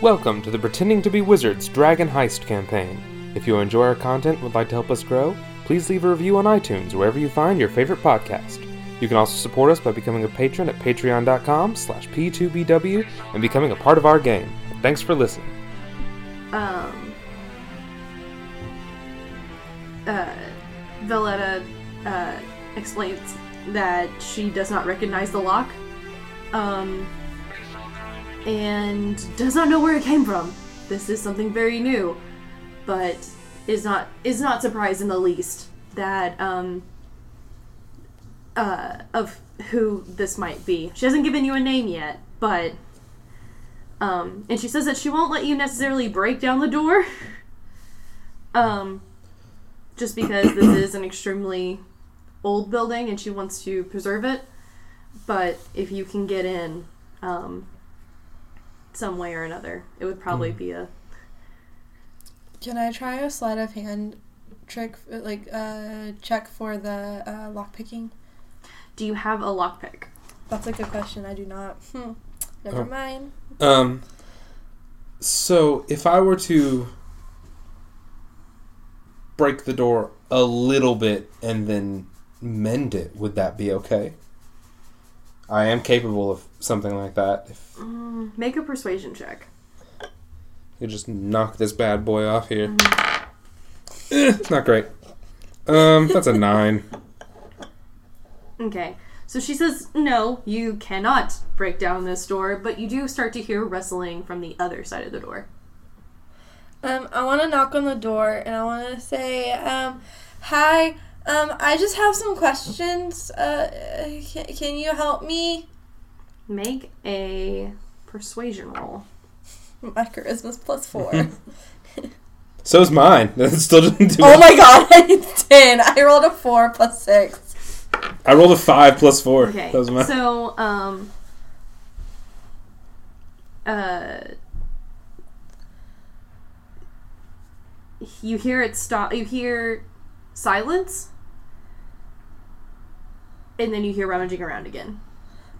Welcome to the Pretending to be Wizards Dragon Heist campaign. If you enjoy our content and would like to help us grow, please leave a review on iTunes wherever you find your favorite podcast. You can also support us by becoming a patron at patreon.com slash p2bw and becoming a part of our game. Thanks for listening. um, uh, Valletta uh, explains that she does not recognize the lock, um, and does not know where it came from. This is something very new, but is not is not surprised in the least that um, uh, of who this might be. She hasn't given you a name yet, but um, and she says that she won't let you necessarily break down the door. Um, just because this is an extremely old building and she wants to preserve it. But if you can get in, um, some way or another, it would probably be a. Can I try a sleight of hand trick, like uh, check for the uh, lock picking? Do you have a lockpick? That's a good question. I do not. Hmm. Never Oh. mind. Um, so if I were to break the door a little bit and then mend it, would that be okay? I am capable of something like that. If Mm, make a persuasion check. you just knock this bad boy off here. Eh, not great. Um, that's a nine. Okay. So she says, no, you cannot break down this door, but you do start to hear rustling from the other side of the door. Um, I want to knock on the door and I want to say, um, hi. Um, I just have some questions. Uh, can, can you help me? Make a persuasion roll. My charisma's plus four. So is mine. That still didn't do. oh my god, I did ten. I rolled a four plus six. I rolled a five plus four. Okay. That was mine. So, um, uh, you hear it stop. You hear silence, and then you hear rummaging around again.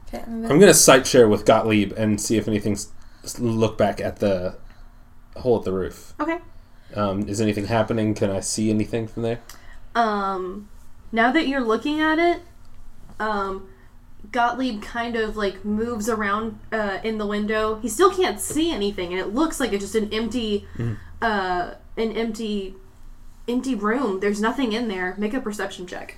Okay, I'm I'm gonna sight share with Gottlieb and see if anything's look back at the hole at the roof. Okay. Um, is anything happening? Can I see anything from there? Um, now that you're looking at it, um, Gottlieb kind of like moves around uh, in the window. He still can't see anything, and it looks like it's just an empty, uh, an empty, empty room. There's nothing in there. Make a perception check.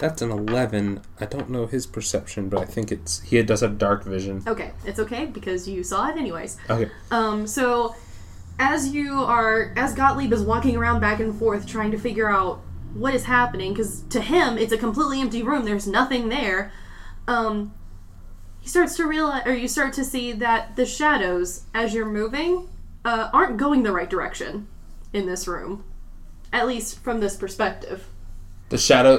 That's an eleven. I don't know his perception, but I think it's he does have dark vision. Okay, it's okay because you saw it anyways. Okay. Um, so as you are, as Gottlieb is walking around back and forth trying to figure out what is happening, because to him it's a completely empty room. There's nothing there. Um, he starts to realize, or you start to see that the shadows, as you're moving, uh, aren't going the right direction in this room, at least from this perspective. The shadow,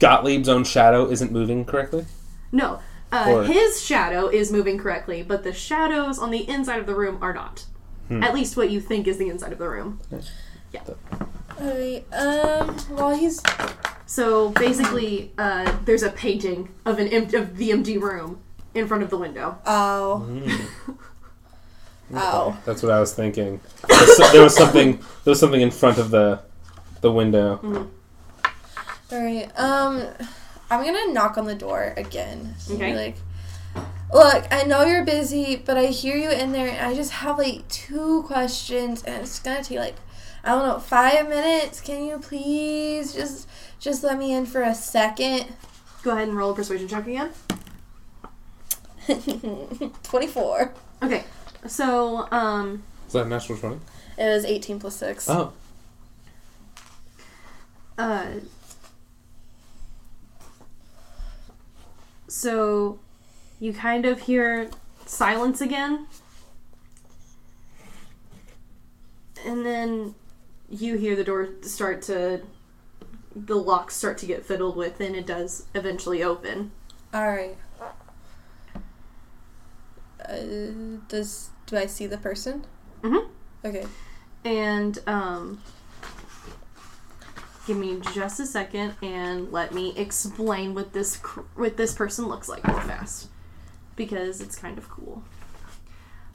Gottlieb's own shadow, isn't moving correctly. No, uh, Or- his shadow is moving correctly, but the shadows on the inside of the room are not. At least what you think is the inside of the room. Yeah. Alright, um, while he's So basically, uh, there's a painting of an em- of the empty room in front of the window. oh, ow. That's what I was thinking. There was, so- there was something. There was something in front of the the window. Alright, um, I'm gonna knock on the door again. And Okay. Like, look, I know you're busy, but I hear you in there, and I just have like two questions, and it's gonna take like, I don't know, five minutes. Can you please just just let me in for a second? Go ahead and roll a persuasion check again. Twenty-four. Okay, so um, Is that natural twenty? It was eighteen plus six. Oh. uh, so you kind of hear silence again, and then you hear the door start to the locks start to get fiddled with, and it does eventually open. All right. Uh, does do I see the person? Mhm. Okay. And um, give me just a second and let me explain what this cr- what this person looks like real fast. because it's kind of cool.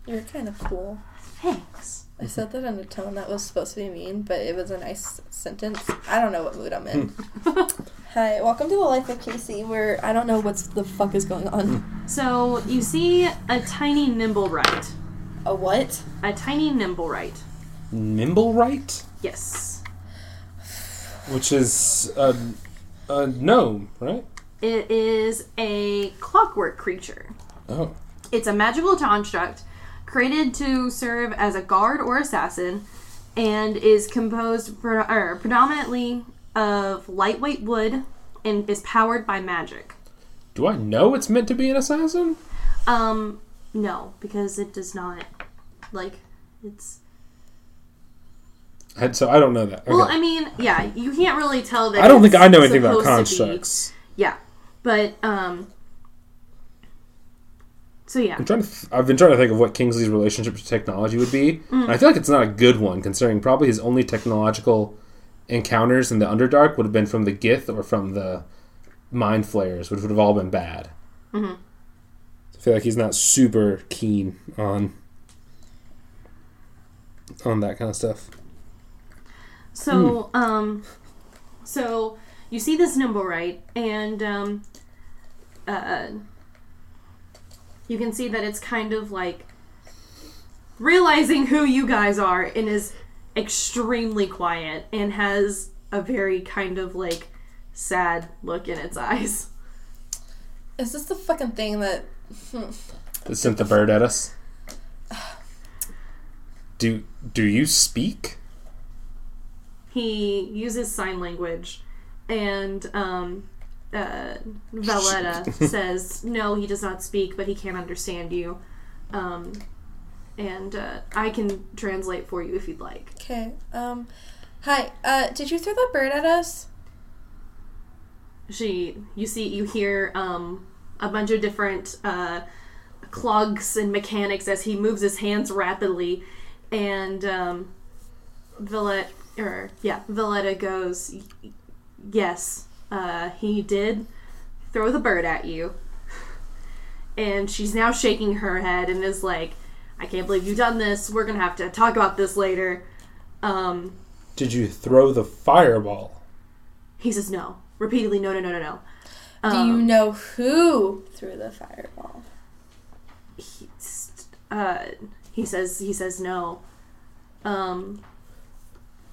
You're kind of cool. Thanks. I said that in a tone that was supposed to be mean, but it was a nice sentence. I don't know what mood I'm in. Hi, welcome to the life of Casey, where I don't know what the fuck is going on. So you see a tiny nimblewright. A what? A tiny nimblewright. Nimble right? Yes. Which is a, a gnome, right? It is a clockwork creature. Oh. It's a magical construct created to serve as a guard or assassin and is composed pre- er, predominantly of lightweight wood and is powered by magic. Do I know it's meant to be an assassin? Um, no, because it does not. Like, it's. So I don't know that. Okay. Well, I mean, yeah, you can't really tell that. I don't think I know anything about supposed to be- constructs. Yeah, but um. So yeah, I'm trying to. Th- I've been trying to think of what Kingsley's relationship to technology would be. Mm. And I feel like it's not a good one, considering probably his only technological encounters in the Underdark would have been from the Gith or from the Mind Flayers, which would have all been bad. Mhm. I feel like he's not super keen on on that kind of stuff. So, um, so you see this nimblewright, and um, uh, you can see that it's kind of like realizing who you guys are, and is extremely quiet and has a very kind of like sad look in its eyes. Is this the fucking thing that. That sent the bird at us. Do do you speak? He uses sign language, and um, uh, Valletta says, "No, he does not speak, but he can't understand you." Um, and uh, I can translate for you if you'd like. Okay, um. Hi, uh, did you throw that bird at us? She, you see, you hear um, a bunch of different uh, clogs and mechanics as he moves his hands rapidly, and um, Villette, or yeah, Valletta goes, "Yes, uh, he did throw the bird at you," and she's now shaking her head and is like, "I can't believe you've done this. We're gonna have to talk about this later." Um, Did you throw the fireball? he says, "No." Repeatedly, no, no, no, no, no. Do Um, you know who threw the fireball? he, uh, he says he says no. Um,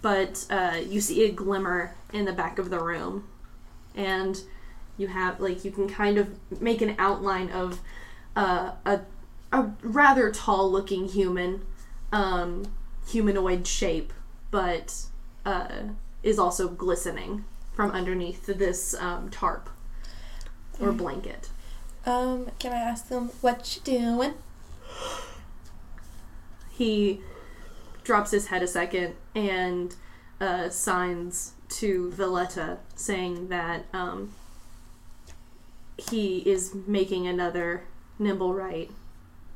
but uh, you see a glimmer in the back of the room, and you have like you can kind of make an outline of uh, a a rather tall looking human, um, humanoid shape, but uh, is also glistening from underneath this um, tarp or blanket. Um, can I ask them what you doing? he drops his head a second and uh, signs to Valletta saying that um, he is making another nimblewright.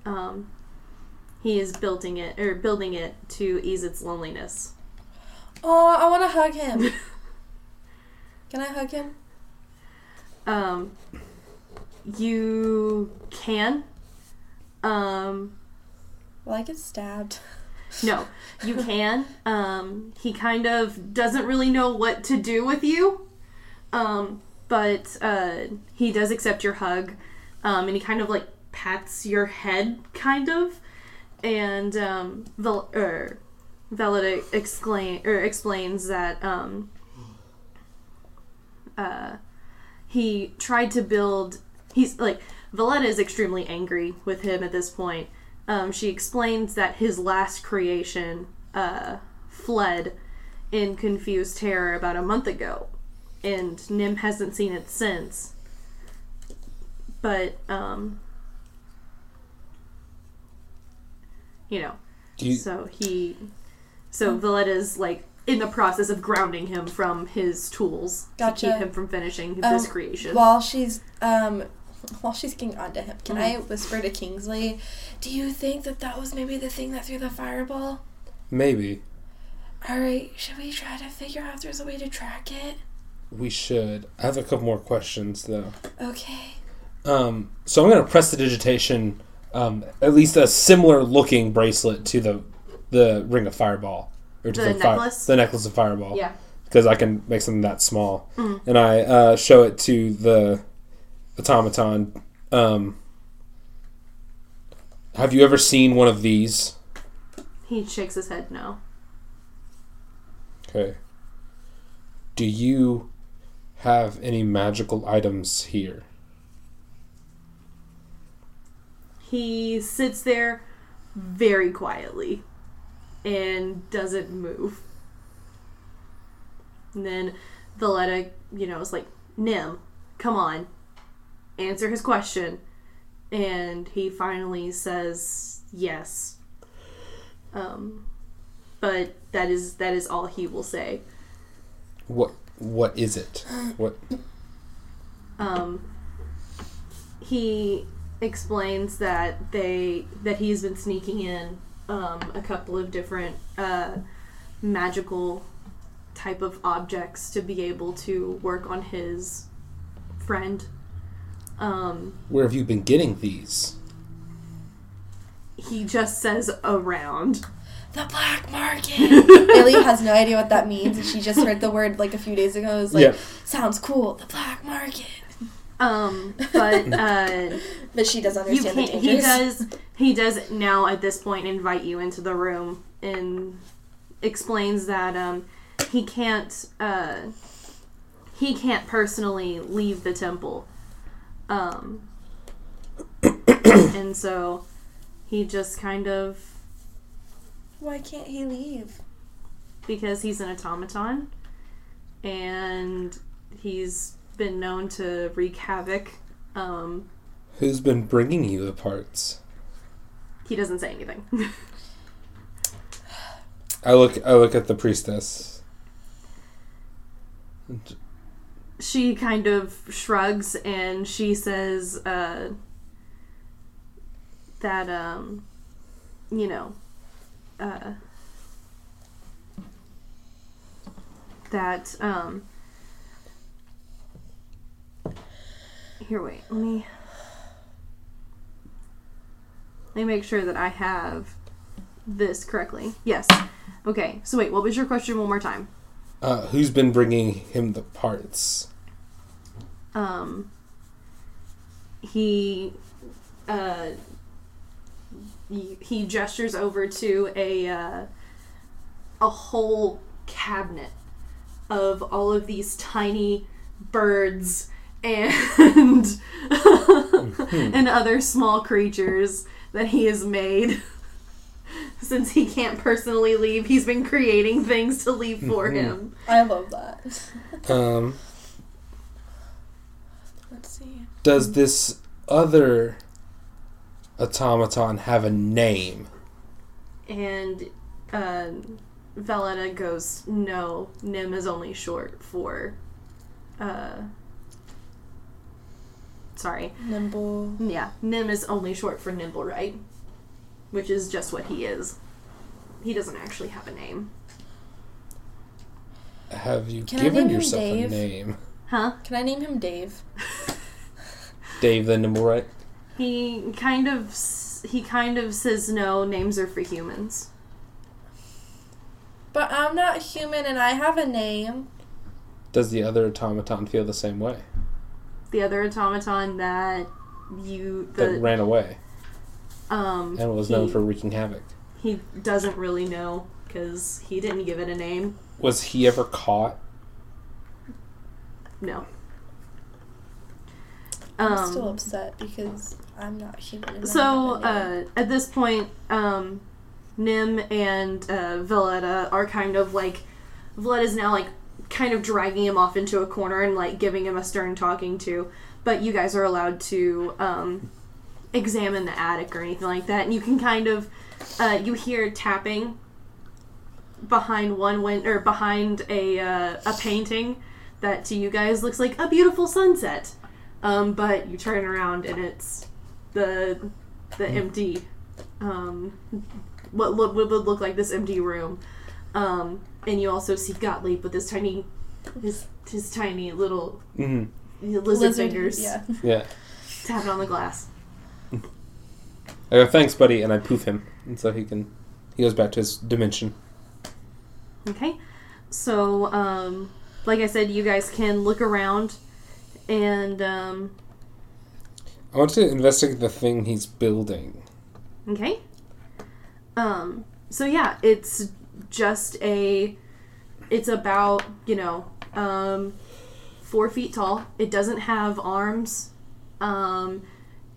Um, he is building it or building it to ease its loneliness. Oh, I want to hug him. Can I hug him? Um, you can. Um, Will I get stabbed? No, you can. Um, he kind of doesn't really know what to do with you, um, but uh, he does accept your hug, um, and he kind of like pats your head, kind of, and um, Vel- er, Velida explain or explains that um, uh, he tried to build. He's like Valletta is extremely angry with him at this point. Um, she explains that his last creation uh, fled in confused terror about a month ago, and Nim hasn't seen it since. But um, you know, you, so he, so Valletta's like in the process of grounding him from his tools Gotcha. to keep him from finishing Um, this creation. While she's um, while she's getting onto him, can I Mm-hmm. whisper to Kingsley? Do you think that that was maybe the thing that threw the fireball? maybe All right, should we try to figure out if there's a way to track it? we should. I have a couple more questions though. Okay. Um, so I'm going to prestidigitation, um, at least a similar looking bracelet to the the ring of fireball or to The fire- necklace? the necklace of fireball. Yeah. because I can make something that small, Mm-hmm. and I uh, show it to the automaton. Um, have you ever seen one of these? He shakes his head no. Okay. Do you have any magical items here? He sits there very quietly and doesn't move. And then Valletta, you know, is like, Nim, come on, answer his question. And he finally says yes. Um, but that is that is all he will say. What What is it? What? um, he explains that they that he's been sneaking in um, a couple of different uh, magical type of objects to be able to work on his friend. Um, Where have you been getting these? he just says around. The black market. Lily has no idea what that means, and she just heard the word like a few days ago. It was like, Yeah. sounds cool. The black market. Um, but uh, But she does you understand the can't. He does. He does now at this point invite you into the room and explains that um, he can't. Uh, he can't personally leave the temple, um, and so he just kind of Why can't he leave? because he's an automaton, and he's been known to wreak havoc. Um, Who's been bringing you the parts? he doesn't say anything. I look. I look at the priestess. She kind of shrugs and she says uh, that um you know uh, that um here wait let me let me make sure that i have this correctly. Yes. Okay so wait what was your question one more time? Uh, who's been bringing him the parts? Um he uh he, he gestures over to a uh, a whole cabinet of all of these tiny birds and and other small creatures that he has made. Since he can't personally leave he's been creating things to leave for him. I love that. Um, Let's see. does this other automaton have a name? And uh, Valletta goes, no, Nim is only short for. Uh, sorry. Nimble. Yeah, Nim is only short for Nimble, right? Which is just what he is. He doesn't actually have a name. Have you Can I given name him yourself Dave? a name? Huh? Can I name him Dave? Dave the Nimblewright? He kind of he kind of says no. Names are for humans. But I'm not human and I have a name. Does the other automaton feel the same way? The other automaton that you That ran away um and was known he- for wreaking havoc. he doesn't really know because he didn't give it a name. Was he ever caught? No. I'm still Um, upset because I'm not human. So have a name. uh, at this point, um, Nim and uh, Valletta are kind of like Valletta's now like kind of dragging him off into a corner and like giving him a stern talking to. But you guys are allowed to um, examine the attic or anything like that, and you can kind of uh, you hear tapping behind one win or behind a uh, a painting that to you guys looks like a beautiful sunset. Um, but you turn around and it's the the empty um, what look, what would look like this empty room. Um, and you also see Gottlieb with his tiny his his tiny little hmm lizard, Lizard, fingers. Yeah. Yeah. Tap it on the glass. I go, thanks, buddy, and I poof him, and so he can. He goes back to his dimension. Okay. So, um, like I said, you guys can look around and, um, I want to investigate the thing he's building. okay. Um, so yeah, it's just a, it's about, you know, um, four feet tall. It doesn't have arms. Um,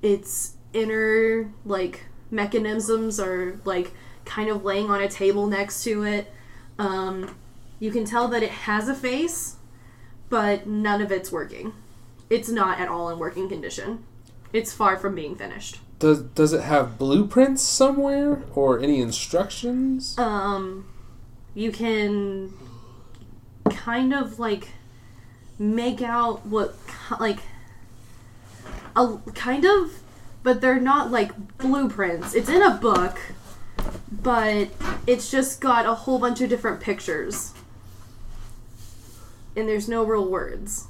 its inner, like, mechanisms are, like, kind of laying on a table next to it. Um, you can tell that it has a face, but none of it's working. It's not at all in working condition. It's far from being finished. Does does it have blueprints somewhere or any instructions? Um, you can kind of like make out what like a kind of, but they're not like blueprints. It's in a book, but it's just got a whole bunch of different pictures, and there's no real words.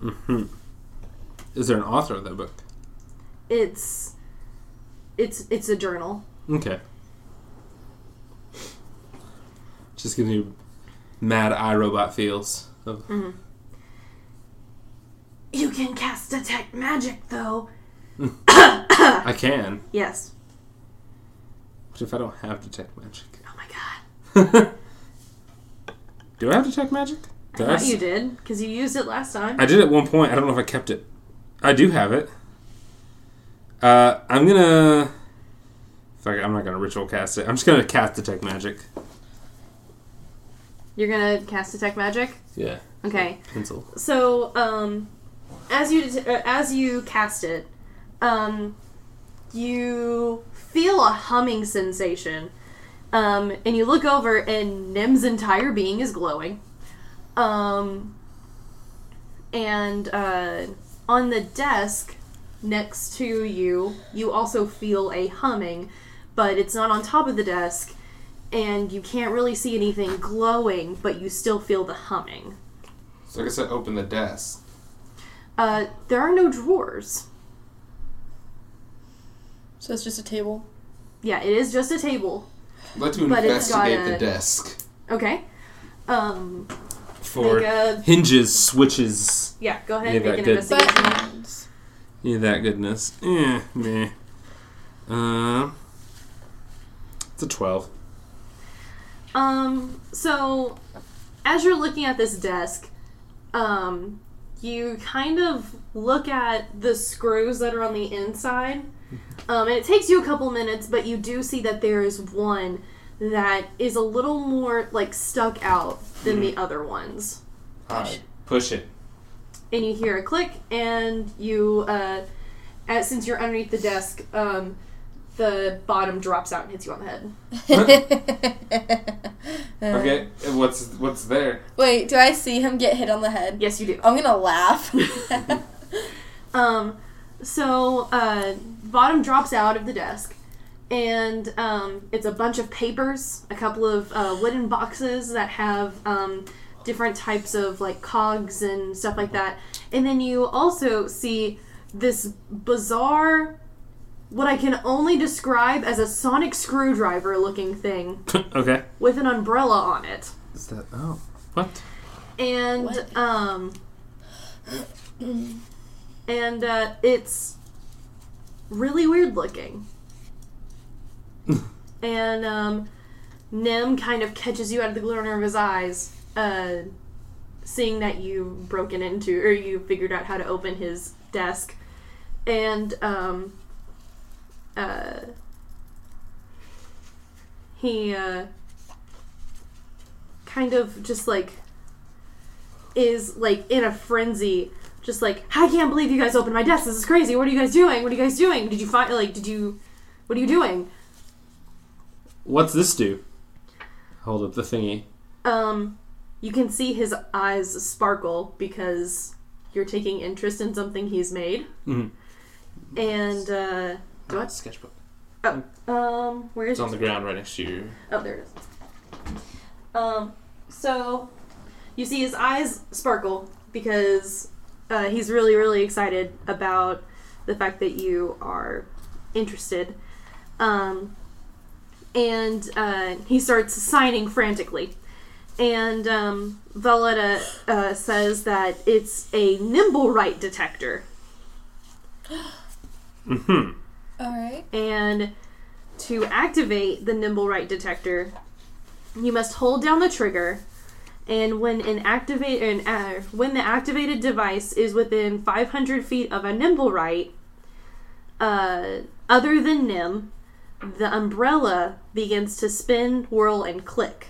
Mm-hmm. Is there an author of that book? It's it's it's a journal. Okay. Just gives me mad iRobot feels. Of, mm-hmm. You can cast detect magic though. I can. Yes. What if I don't have detect magic? Oh my god. Do I have detect magic? I thought s- you did because you used it last time. I did at one point. I don't know if I kept it. I do have it. Uh, I'm gonna. Fuck I'm not gonna ritual cast it. I'm just gonna cast detect magic. You're gonna cast detect magic. Yeah, Okay. pencil. So, um, as you det- uh, as you cast it, um, you feel a humming sensation, um, and you look over, and Nim's entire being is glowing. Um, and uh, on the desk next to you, you also feel a humming, but it's not on top of the desk, and you can't really see anything glowing, but you still feel the humming. So I guess I open the desk. Uh, there are no drawers. So it's just a table. Yeah, it is just a table. I'd like to But it's got investigate the a- desk. Okay. Um, For a hinges, switches, yeah. Go ahead Yeah, and make an good. investigation. Buttons. yeah, that goodness. Eh, meh. Uh, it's a twelve. Um, so as you're looking at this desk, um, you kind of look at the screws that are on the inside. Um, and it takes you a couple minutes, but you do see that there is one that is a little more like stuck out than the other ones. Alright, push it. and you hear a click, and you, uh, as, since you're underneath the desk, um, the bottom drops out and hits you on the head. Okay, what's what's there? Wait, do I see him get hit on the head? Yes, you do. I'm gonna laugh. Um, so uh, bottom drops out of the desk, and um, it's a bunch of papers, a couple of uh, wooden boxes that have um, different types of like cogs and stuff like that, and then you also see this bizarre. What I can only describe as a sonic screwdriver looking thing okay. with an umbrella on it. Is that oh what? and What? um and uh, it's really weird looking and um nim kind of catches you out of the corner of his eyes uh seeing that you've broken into or you figured out how to open his desk. And um uh he uh kind of just like is like in a frenzy just like i can't believe you guys opened my desk. This is crazy. What are you guys doing? What are you guys doing? Did you find like did you what are you doing What's this do? Hold up the thingy. um you can see his eyes sparkle because you're taking interest in something he's made Mhm. and uh Oh, it's a sketchbook. um where is It's on the ground right next to you. Oh, there it is. Um, so you see his eyes sparkle because uh, he's really, really excited about the fact that you are interested. Um, and uh, he starts signing frantically. And um, Valletta uh, says that it's a nimblewright detector. hmm All right. And to activate the nimblewright detector, you must hold down the trigger. And when an activate and uh, when the activated device is within 500 feet of a nimblewright, uh, other than Nim, the umbrella begins to spin, whirl, and click.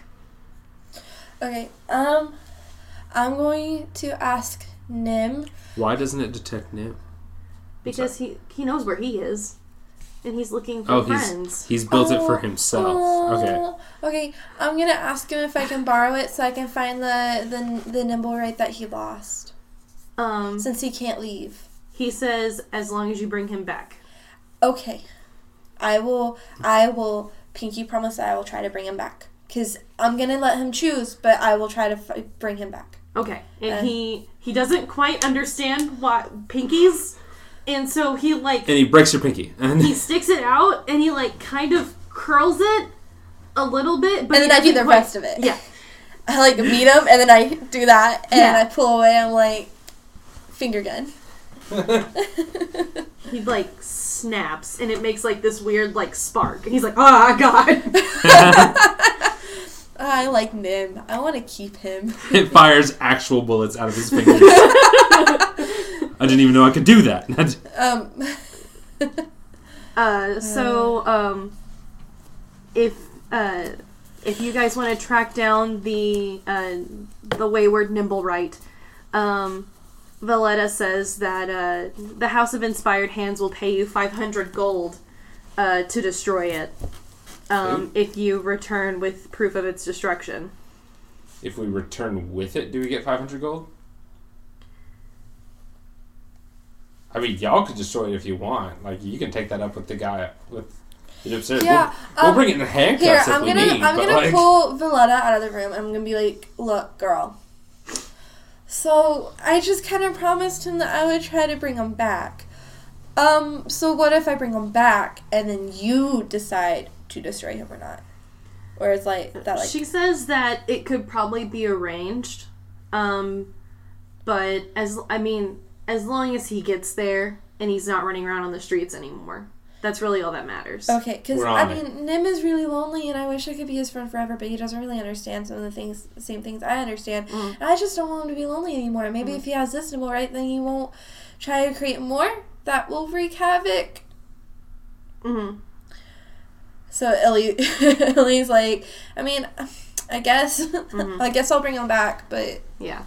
Okay. Um, I'm going to ask Nim. Why doesn't it detect Nim? Because he, he knows where he is. And he's looking for Oh, friends. he's he's built it for Oh, himself. Okay. oh, Okay. I'm gonna ask him if I can borrow it so I can find the the the nimblewright that he lost Um, since he can't leave. he says, as long as you bring him back. Okay. I will. I will. Pinky promise that I will try to bring him back. Cause I'm gonna let him choose, but I will try to f- bring him back. Okay, and Uh. he he doesn't quite understand what pinkies, and so he like And he breaks your pinky. And he sticks it out and he like kind of curls it a little bit, but And then I do the quite- rest of it. Yeah, I like meet him, and then I do that, and Yeah. I pull away. I'm like, finger gun. he like snaps and it makes like this weird like spark, and he's like, "Ah, God!" I like Nim. I want to keep him. it fires actual bullets out of his fingers. I didn't even know I could do that. Um. Uh, so um, if uh, if you guys want to track down the uh, the wayward nimblewright, um, Valletta says that uh, the House of Inspired Hands will pay you 500 gold uh, to destroy it. Um, if you return with proof of its destruction. if we return with it, do we get 500 gold? I mean, y'all could destroy it if you want. Like, you can take that up with the guy with the upstairs. Yeah, we'll, we'll um, bring it in handcuffs Here, if I'm we gonna need. I'm but gonna like, pull Valletta out of the room. I'm gonna be like, look, girl. So I just kind of promised him that I would try to bring him back. Um. So what if I bring him back and then you decide to destroy him or not? Or it's like that, like she says that it could probably be arranged, um, but as I mean, as long as he gets there and he's not running around on the streets anymore, that's really all that matters. Okay, because I on it. mean, Nim is really lonely, and I wish I could be his friend forever, but he doesn't really understand some of the things, the same things I understand. Mm. And I just don't want him to be lonely anymore. Maybe if he has this nimblewright, then he won't try to create more that will wreak havoc. hmm So Ellie, Ellie's like, I mean, I guess, Mhm. I guess I'll bring him back, but Yeah.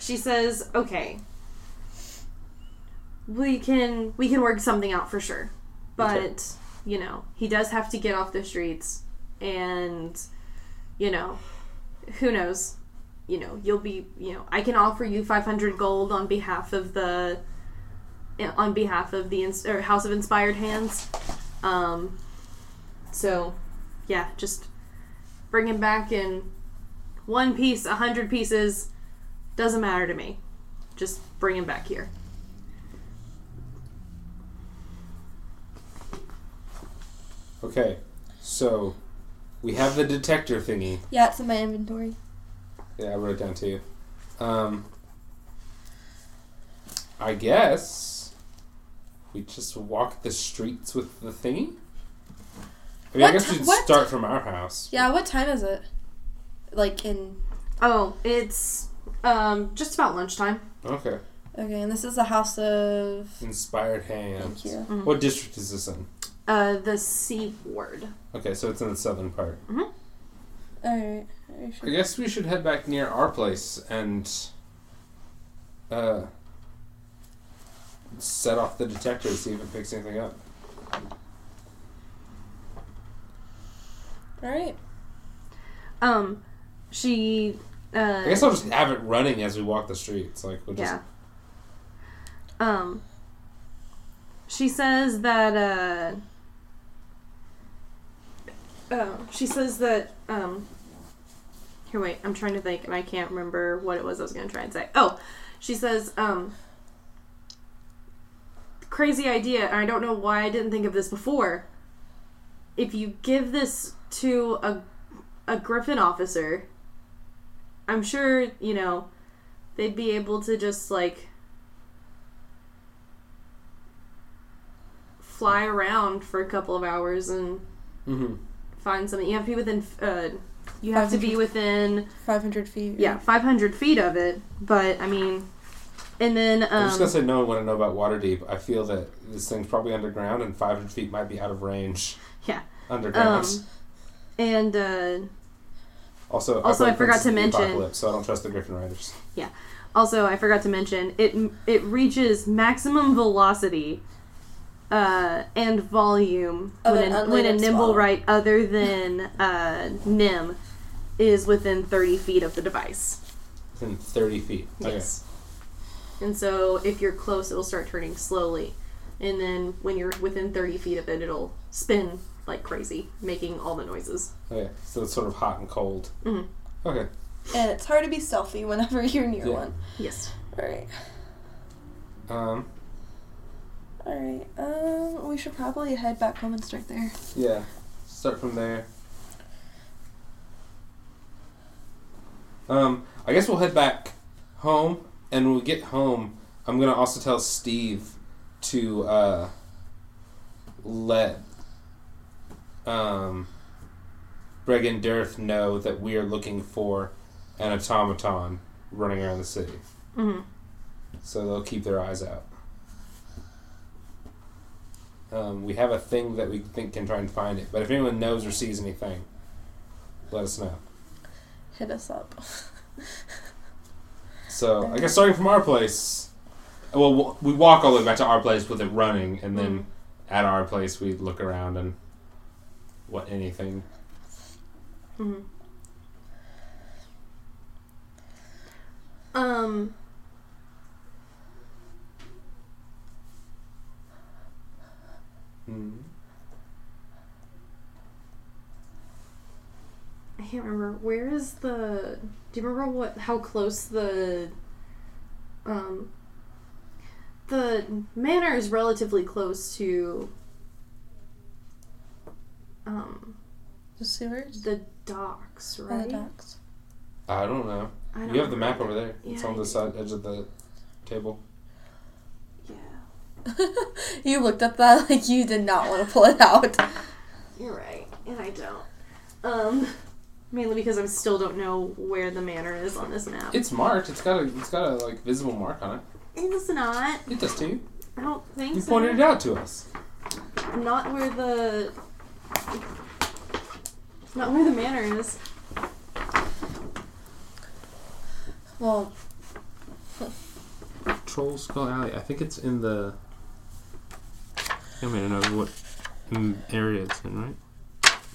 She says, "Okay, we can we can work something out for sure, but you know he does have to get off the streets, and you know, who knows." You know, you'll be, you know, I can offer you 500 gold on behalf of the, on behalf of the or House of Inspired Hands. Um, so, yeah, just bring him back in one piece, a hundred pieces, doesn't matter to me. Just bring him back here. Okay, so we have the detector thingy. yeah, it's in my inventory. Yeah, I wrote it down too. Um, I guess we just walk the streets with the thingy. I mean, I What guess ti- we'd what- start from our house. Yeah, what time is it? Like in Oh, it's um just about lunchtime. Okay. okay, and this is the house of. Inspired hands. Thank you. What district is this in? Uh, the Sea ward. Okay, so it's in the southern part. Mhm. All right. I guess we should head back near our place and uh, set off the detector to see if it picks anything up. All right. Um, she. Uh, I guess I'll just have it running as we walk the streets. Like we'll just Yeah. Um. She says that. Uh. Oh, she says that. Um. Here, wait. I'm trying to think, and I can't remember what it was I was going to try and say. Oh, she says. Um. crazy idea, and I don't know why I didn't think of this before. If you give this to a a Griffin officer, I'm sure you know they'd be able to just like fly around for a couple of hours and Mm-hmm. Find something. You have to be within. Uh, you have to be 500 within 500 feet. yeah 500 feet of it. But I mean, and then um, I'm just gonna say no one want to know about Waterdeep. I feel that this thing's probably underground, and 500 feet might be out of range. Yeah. Underground. Um, and uh, also, also, played I forgot to mention- so I don't trust the Griffin Riders. also I forgot to mention it. It reaches maximum velocity. Uh, and volume Of when, an a, when a nimblewright other than uh, Nim is within 30 feet of the device. Within 30 feet. Okay. Yes. And so if you're close, it'll start turning slowly. And then when you're within 30 feet of it, it'll spin like crazy, making all the noises. Okay. So it's sort of hot and cold. Mhm. Okay. And it's hard to be stealthy whenever you're near Yeah. one. Yes. Alright. Um. Alright. Um, we should probably head back home and start there. Yeah. Start from there. Um. I guess we'll head back home, and when we get home, I'm gonna also tell Steve to uh, let um, Bregan D'aerthe know that we are looking for an automaton running around the city. hmm so they'll keep their eyes out. Um, we have a thing that we think can try and find it, but if anyone knows or sees anything, let us know. Hit us up. So I guess starting from our place, well, we walk all the way back to our place with it running, and then at our place we look around and what anything. hmm Um. Hmm. I can't remember where is the. Do you remember what how close the um the manor is relatively close to um The sewers? the docks, right? the docks? I don't know. I don't You have the map over there. Yeah, It's on I the do. side edge of the table. Yeah, you looked at that like you did not want to pull it out. you're right, and I don't. Um, mainly because I still don't know where the manor is on this map. It's marked. It's got a it's got a like visible mark on it. It's not. It does to you. I don't think You so. pointed it out to us. Not where the. Not where the manor is. Well, Trollskull Alley. I think it's in the. I don't know what area it's in, right?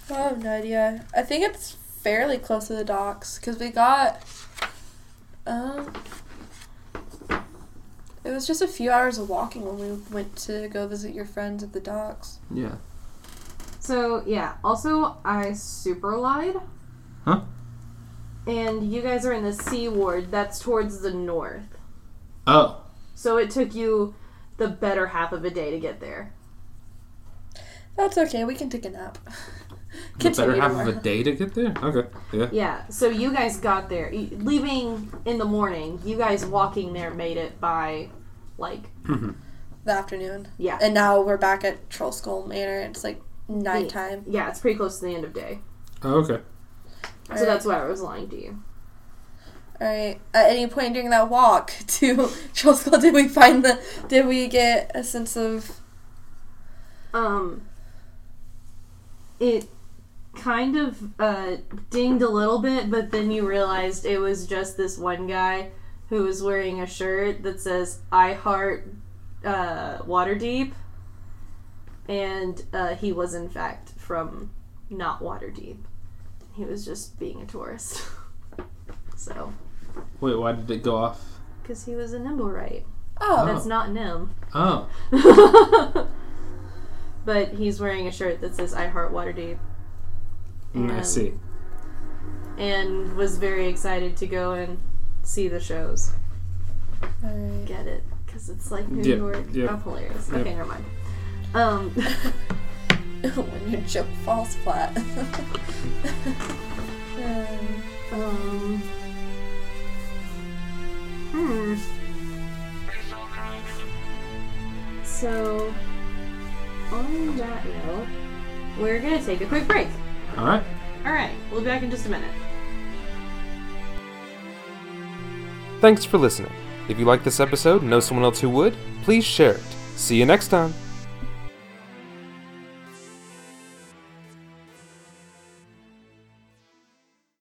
I have no idea. I think it's fairly close to the docks because we got. Um. It was just a few hours of walking when we went to go visit your friends at the docks. Yeah. So, yeah. Also, I super lied. Huh? And you guys are in the Sea Ward. That's towards the north. Oh. So it took you the better half of a day to get there. That's okay. We can take a nap. The better Continue half of a day to get there? Okay. Yeah. Yeah, so you guys got there. y- Leaving in the morning, you guys walking there made it by, like, the afternoon. yeah. And now we're back at Trollskull Manor. It's like nighttime. Yeah, it's pretty close to the end of day. Oh, okay. So that's why I was lying to you. All right. At any point during that walk to Troll Skull, did we find the? Did we get a sense of? Um, it kind of uh, dinged a little bit, but then you realized it was just this one guy who was wearing a shirt that says "I heart uh, Waterdeep," and uh, he was in fact from not Waterdeep. He was just being a tourist. so, Wait, why did it go off? because he was a Nimblewright. Oh, That's not Nim. Oh. but he's wearing a shirt that says "I heart Waterdeep." Mm, I And- see. and was very excited to go and see the shows. all right. Get it? because it's like New Yep, York. yep, Oh, hilarious. yep. Okay, never mind. Um, when your joke falls flat. Um, um, hmm. So, on that note, we're gonna take a quick break. All right. All right, we'll be back in just a minute. Thanks for listening. If you like this episode and know someone else who would, please share it. See you next time.